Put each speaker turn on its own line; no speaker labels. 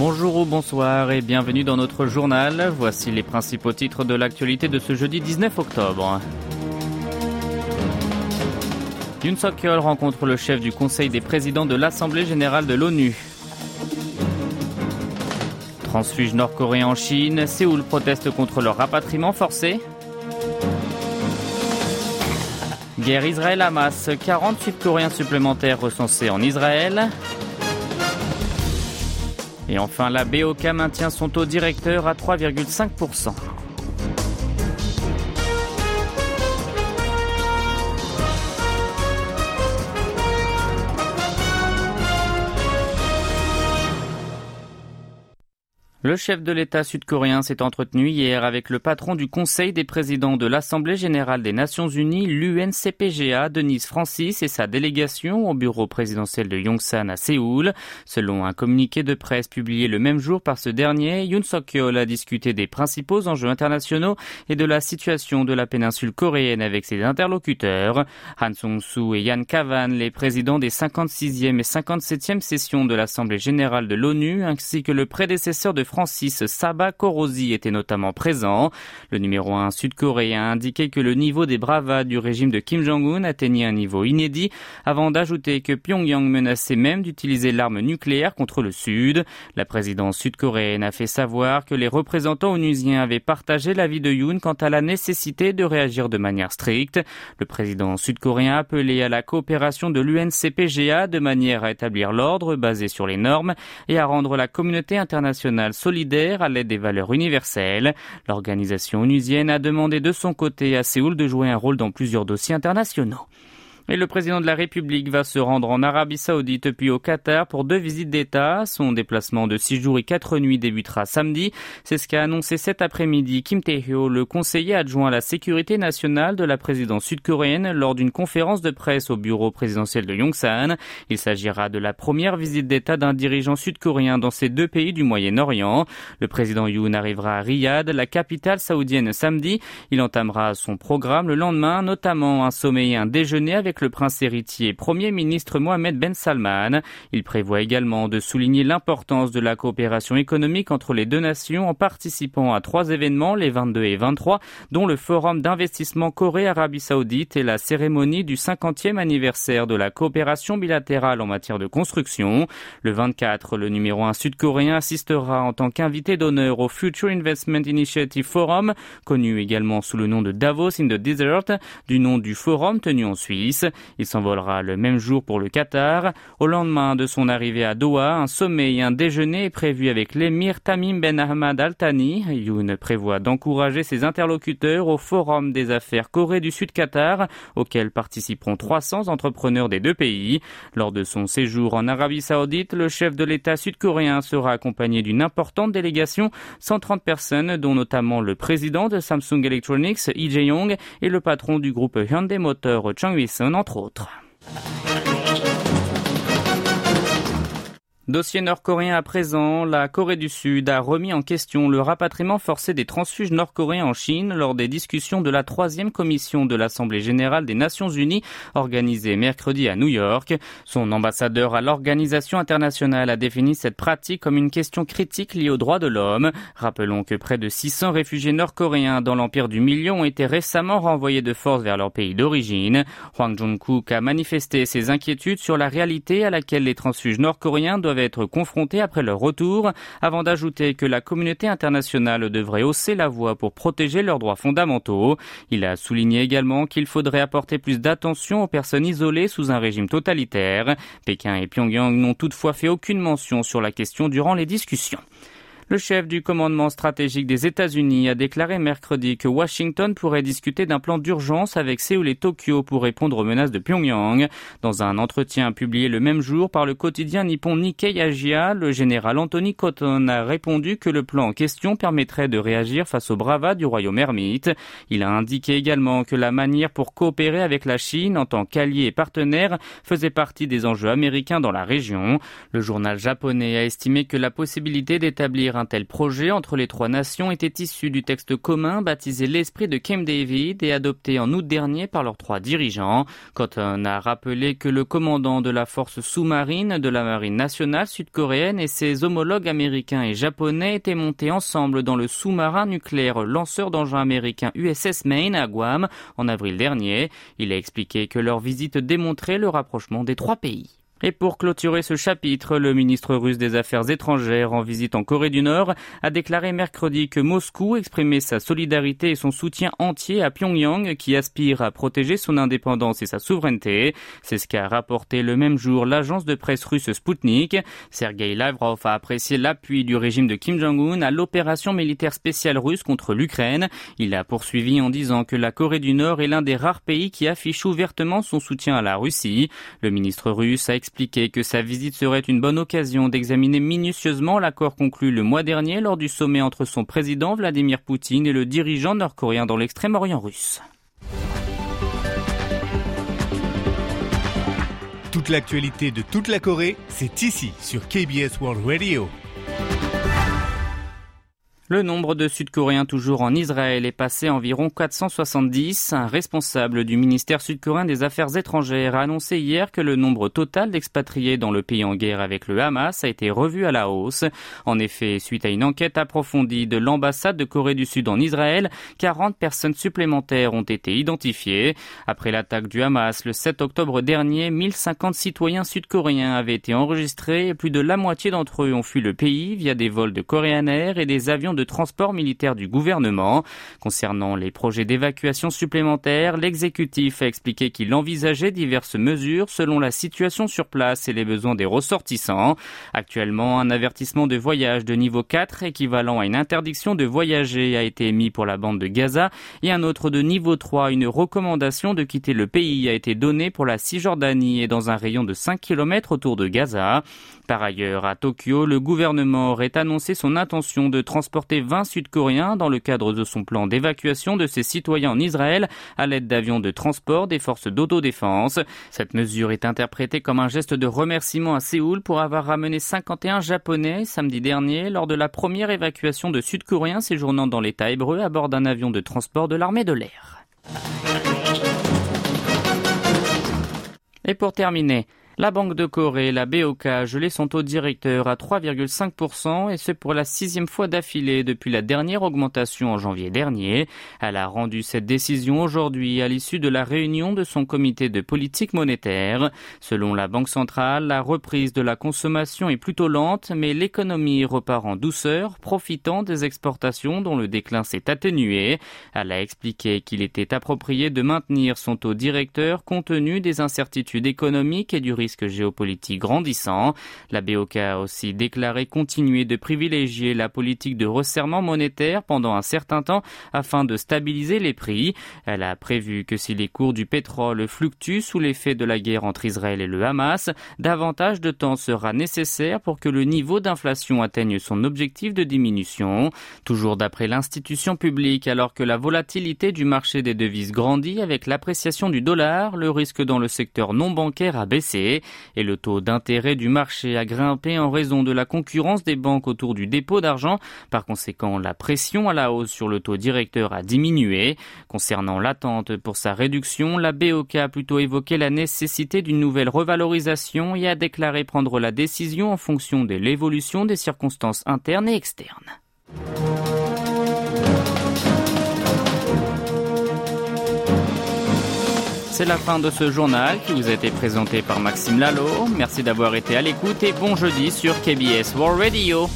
Bonjour ou bonsoir et bienvenue dans notre journal. Voici les principaux titres de l'actualité de ce jeudi 19 octobre. Yoon Suk-yeol rencontre le chef du Conseil des présidents de l'Assemblée générale de l'ONU. Transfuge nord-coréen en Chine, Séoul proteste contre leur rapatriement forcé. Guerre Israël-Hamas, 40 Sud-Coréens supplémentaires recensés en Israël. Et enfin, la BOK maintient son taux directeur à 3,5%. Le chef de l'État sud-coréen s'est entretenu hier avec le patron du Conseil des présidents de l'Assemblée générale des Nations unies, l'UNCPGA, Denise Francis, et sa délégation au bureau présidentiel de Yongsan à Séoul. Selon un communiqué de presse publié le même jour par ce dernier, Yoon Suk-yeol a discuté des principaux enjeux internationaux et de la situation de la péninsule coréenne avec ses interlocuteurs. Han Song-soo et Yan Kavan, les présidents des 56e et 57e sessions de l'Assemblée générale de l'ONU, ainsi que le prédécesseur de Francis Saba Korosi était notamment présent. Le numéro 1 sud-coréen a indiqué que le niveau des bravades du régime de Kim Jong-un atteignait un niveau inédit avant d'ajouter que Pyongyang menaçait même d'utiliser l'arme nucléaire contre le Sud. La présidence sud-coréenne a fait savoir que les représentants onusiens avaient partagé l'avis de Yoon quant à la nécessité de réagir de manière stricte. Le président sud-coréen a appelé à la coopération de l'UNCPGA de manière à établir l'ordre basé sur les normes et à rendre la communauté internationale solidaire à l'aide des valeurs universelles. L'organisation onusienne a demandé de son côté à Séoul de jouer un rôle dans plusieurs dossiers internationaux. Et le président de la République va se rendre en Arabie Saoudite puis au Qatar pour deux visites d'État. Son déplacement de six jours et quatre nuits débutera samedi. C'est ce qu'a annoncé cet après-midi Kim Tae-hyo, le conseiller adjoint à la sécurité nationale de la présidence sud-coréenne lors d'une conférence de presse au bureau présidentiel de Yongsan. Il s'agira de la première visite d'État d'un dirigeant sud-coréen dans ces deux pays du Moyen-Orient. Le président Yoon arrivera à Riyad, la capitale saoudienne, samedi. Il entamera son programme le lendemain, notamment un sommet et un déjeuner avec le prince héritier Premier ministre Mohamed Ben Salman. Il prévoit également de souligner l'importance de la coopération économique entre les deux nations en participant à trois événements les 22 et 23, dont le Forum d'investissement Corée-Arabie Saoudite et la cérémonie du 50e anniversaire de la coopération bilatérale en matière de construction. Le 24, le numéro 1 sud-coréen assistera en tant qu'invité d'honneur au Future Investment Initiative Forum, connu également sous le nom de Davos in the Desert, du nom du forum tenu en Suisse. Il s'envolera le même jour pour le Qatar. Au lendemain de son arrivée à Doha, un sommet et un déjeuner est prévu avec l'émir Tamim Ben Ahmad Al Thani. Yoon prévoit d'encourager ses interlocuteurs au Forum des affaires Corée du Sud-Qatar, auquel participeront 300 entrepreneurs des deux pays. Lors de son séjour en Arabie Saoudite, le chef de l'État sud-coréen sera accompagné d'une importante délégation, 130 personnes, dont notamment le président de Samsung Electronics, Lee Jae-yong, et le patron du groupe Hyundai Motor, Chung Wi-sun, entre autres. Dossier nord-coréen à présent, la Corée du Sud a remis en question le rapatriement forcé des transfuges nord-coréens en Chine lors des discussions de la troisième commission de l'Assemblée générale des Nations unies organisée mercredi à New York. Son ambassadeur à l'organisation internationale a défini cette pratique comme une question critique liée aux droits de l'homme. Rappelons que près de 600 réfugiés nord-coréens dans l'empire du Million ont été récemment renvoyés de force vers leur pays d'origine. Hwang Jong-kook a manifesté ses inquiétudes sur la réalité à laquelle les transfuges nord-coréens doivent être confrontés après leur retour, avant d'ajouter que la communauté internationale devrait hausser la voix pour protéger leurs droits fondamentaux. Il a souligné également qu'il faudrait apporter plus d'attention aux personnes isolées sous un régime totalitaire. Pékin et Pyongyang n'ont toutefois fait aucune mention sur la question durant les discussions. Le chef du commandement stratégique des États-Unis a déclaré mercredi que Washington pourrait discuter d'un plan d'urgence avec Séoul et Tokyo pour répondre aux menaces de Pyongyang. Dans un entretien publié le même jour par le quotidien nippon Nikkei Asia, le général Anthony Cotton a répondu que le plan en question permettrait de réagir face aux bravades du royaume ermite. Il a indiqué également que la manière pour coopérer avec la Chine en tant qu'allié et partenaire faisait partie des enjeux américains dans la région. Le journal japonais a estimé que la possibilité d'établir Un tel projet entre les trois nations était issu du texte commun baptisé l'esprit de Camp David et adopté en août dernier par leurs trois dirigeants. Quand on a rappelé que le commandant de la force sous-marine de la marine nationale sud-coréenne et ses homologues américains et japonais étaient montés ensemble dans le sous-marin nucléaire lanceur d'engins américain USS Maine à Guam en avril dernier. Il a expliqué que leur visite démontrait le rapprochement des trois pays. Et pour clôturer ce chapitre, le ministre russe des Affaires étrangères en visite en Corée du Nord a déclaré mercredi que Moscou exprimait sa solidarité et son soutien entier à Pyongyang qui aspire à protéger son indépendance et sa souveraineté. C'est ce qu'a rapporté le même jour l'agence de presse russe Sputnik. Sergei Lavrov a apprécié l'appui du régime de Kim Jong-un à l'opération militaire spéciale russe contre l'Ukraine. Il a poursuivi en disant que la Corée du Nord est l'un des rares pays qui affiche ouvertement son soutien à la Russie. Le ministre russe a expliqué que sa visite serait une bonne occasion d'examiner minutieusement l'accord conclu le mois dernier lors du sommet entre son président Vladimir Poutine et le dirigeant nord-coréen dans l'extrême-orient russe.
Toute l'actualité de toute la Corée, c'est ici sur KBS World Radio.
Le nombre de Sud-Coréens toujours en Israël est passé à environ 470. Un responsable du ministère sud-coréen des Affaires étrangères a annoncé hier que le nombre total d'expatriés dans le pays en guerre avec le Hamas a été revu à la hausse. En effet, suite à une enquête approfondie de l'ambassade de Corée du Sud en Israël, 40 personnes supplémentaires ont été identifiées. Après l'attaque du Hamas le 7 octobre dernier, 1050 citoyens sud-coréens avaient été enregistrés et plus de la moitié d'entre eux ont fui le pays via des vols de Korean Air et des avions de de transport militaire du gouvernement. Concernant les projets d'évacuation supplémentaires, l'exécutif a expliqué qu'il envisageait diverses mesures selon la situation sur place et les besoins des ressortissants. Actuellement, un avertissement de voyage de niveau 4 équivalent à une interdiction de voyager a été émis pour la bande de Gaza et un autre de niveau 3, une recommandation de quitter le pays a été donnée pour la Cisjordanie et dans un rayon de 5 km autour de Gaza. Par ailleurs, à Tokyo, le gouvernement aurait annoncé son intention de transporter 20 Sud-Coréens dans le cadre de son plan d'évacuation de ses citoyens en Israël à l'aide d'avions de transport des forces d'autodéfense. Cette mesure est interprétée comme un geste de remerciement à Séoul pour avoir ramené 51 Japonais samedi dernier lors de la première évacuation de Sud-Coréens séjournant dans l'État hébreu à bord d'un avion de transport de l'armée de l'air. Et pour terminer, la Banque de Corée, la BOK, a gelé son taux directeur à 3,5% et ce pour la sixième fois d'affilée depuis la dernière augmentation en janvier dernier. Elle a rendu cette décision aujourd'hui à l'issue de la réunion de son comité de politique monétaire. Selon la Banque centrale, la reprise de la consommation est plutôt lente, mais l'économie repart en douceur, profitant des exportations dont le déclin s'est atténué. Elle a expliqué qu'il était approprié de maintenir son taux directeur compte tenu des incertitudes économiques et du risque géopolitique grandissant. La BOK a aussi déclaré continuer de privilégier la politique de resserrement monétaire pendant un certain temps afin de stabiliser les prix. Elle a prévu que si les cours du pétrole fluctuent sous l'effet de la guerre entre Israël et le Hamas, davantage de temps sera nécessaire pour que le niveau d'inflation atteigne son objectif de diminution. Toujours d'après l'institution publique, alors que la volatilité du marché des devises grandit avec l'appréciation du dollar, le risque dans le secteur non bancaire a baissé et le taux d'intérêt du marché a grimpé en raison de la concurrence des banques autour du dépôt d'argent. Par conséquent, la pression à la hausse sur le taux directeur a diminué. Concernant l'attente pour sa réduction, la BOK a plutôt évoqué la nécessité d'une nouvelle revalorisation et a déclaré prendre la décision en fonction de l'évolution des circonstances internes et externes. C'est la fin de ce journal qui vous a été présenté par Maxime Lalo. Merci d'avoir été à l'écoute et bon jeudi sur KBS World Radio.